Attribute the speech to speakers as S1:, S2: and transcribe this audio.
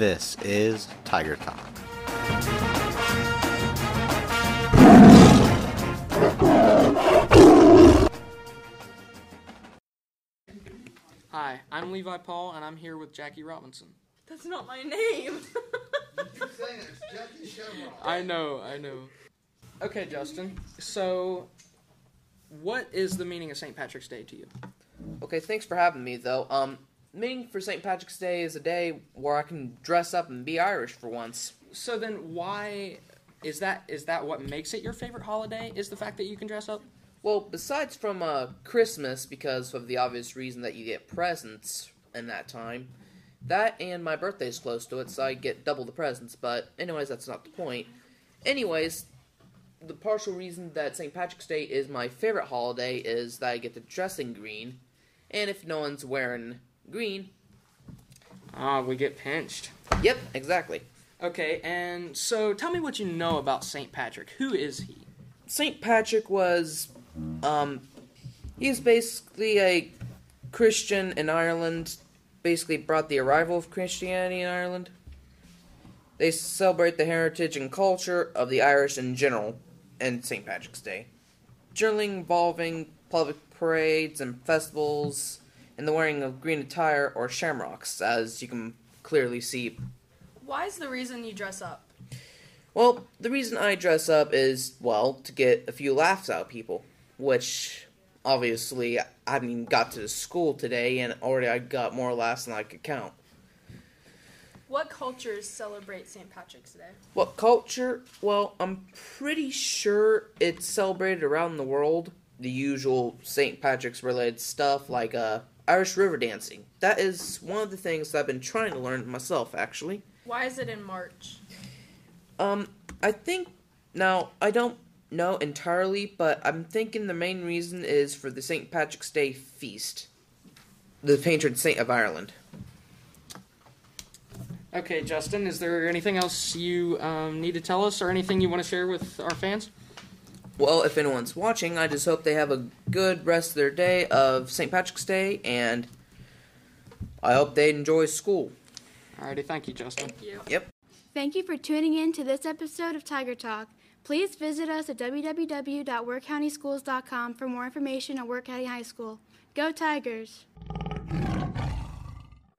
S1: This is Tiger Talk.
S2: Hi, I'm Levi Paul, and I'm here with Jackie Robinson.
S3: That's not my name.
S2: I know, I know. Okay, Justin. So, what is the meaning of St. Patrick's Day to you?
S4: Okay, thanks for having me, though. Um, meaning for St. Patrick's Day is a day where I can dress up and be Irish for once.
S2: So then, why is that? Is that what makes it your favorite holiday? Is the fact that you can dress up?
S4: Well, besides from uh, Christmas, because of the obvious reason that you get presents in that time, that and my birthday's close to it, so I get double the presents. But, anyways, that's not the point. Anyways, the partial reason that St. Patrick's Day is my favorite holiday is that I get to dress in green, and if no one's wearing green,
S2: Ah, we get pinched.
S4: yep, exactly.
S2: Okay, and so tell me what you know about St. Patrick. Who is he?
S4: St. Patrick was, um, he's basically a Christian in Ireland. Basically, brought the arrival of Christianity in Ireland. They celebrate the heritage and culture of the Irish in general and St. Patrick's Day, generally involving public parades and festivals and the wearing of green attire or shamrocks, as you can clearly see
S3: Why is the reason you dress up?
S4: Well, the reason I dress up is, well, to get a few laughs out of people, which obviously I haven't even got to the school today, and already I got more laughs than I could count.
S3: What cultures celebrate St. Patrick's Day?
S4: What culture? Well, I'm pretty sure it's celebrated around the world. The usual St. Patrick's related stuff, like uh, Irish river dancing. That is one of the things that I've been trying to learn myself, actually.
S3: Why is it in March?
S4: Um, I think now I don't know entirely, but I'm thinking the main reason is for the St. Patrick's Day feast, the patron saint of Ireland.
S2: Okay, Justin, is there anything else you um, need to tell us or anything you want to share with our fans?
S4: Well, if anyone's watching, I just hope they have a good rest of their day of St. Patrick's Day, and I hope they enjoy school.
S2: Alrighty, thank you, Justin.
S3: Thank you.
S4: Yep.
S5: Thank you for tuning in to this episode of Tiger Talk. Please visit us at www.workcountyschools.com for more information on Work County High School. Go Tigers!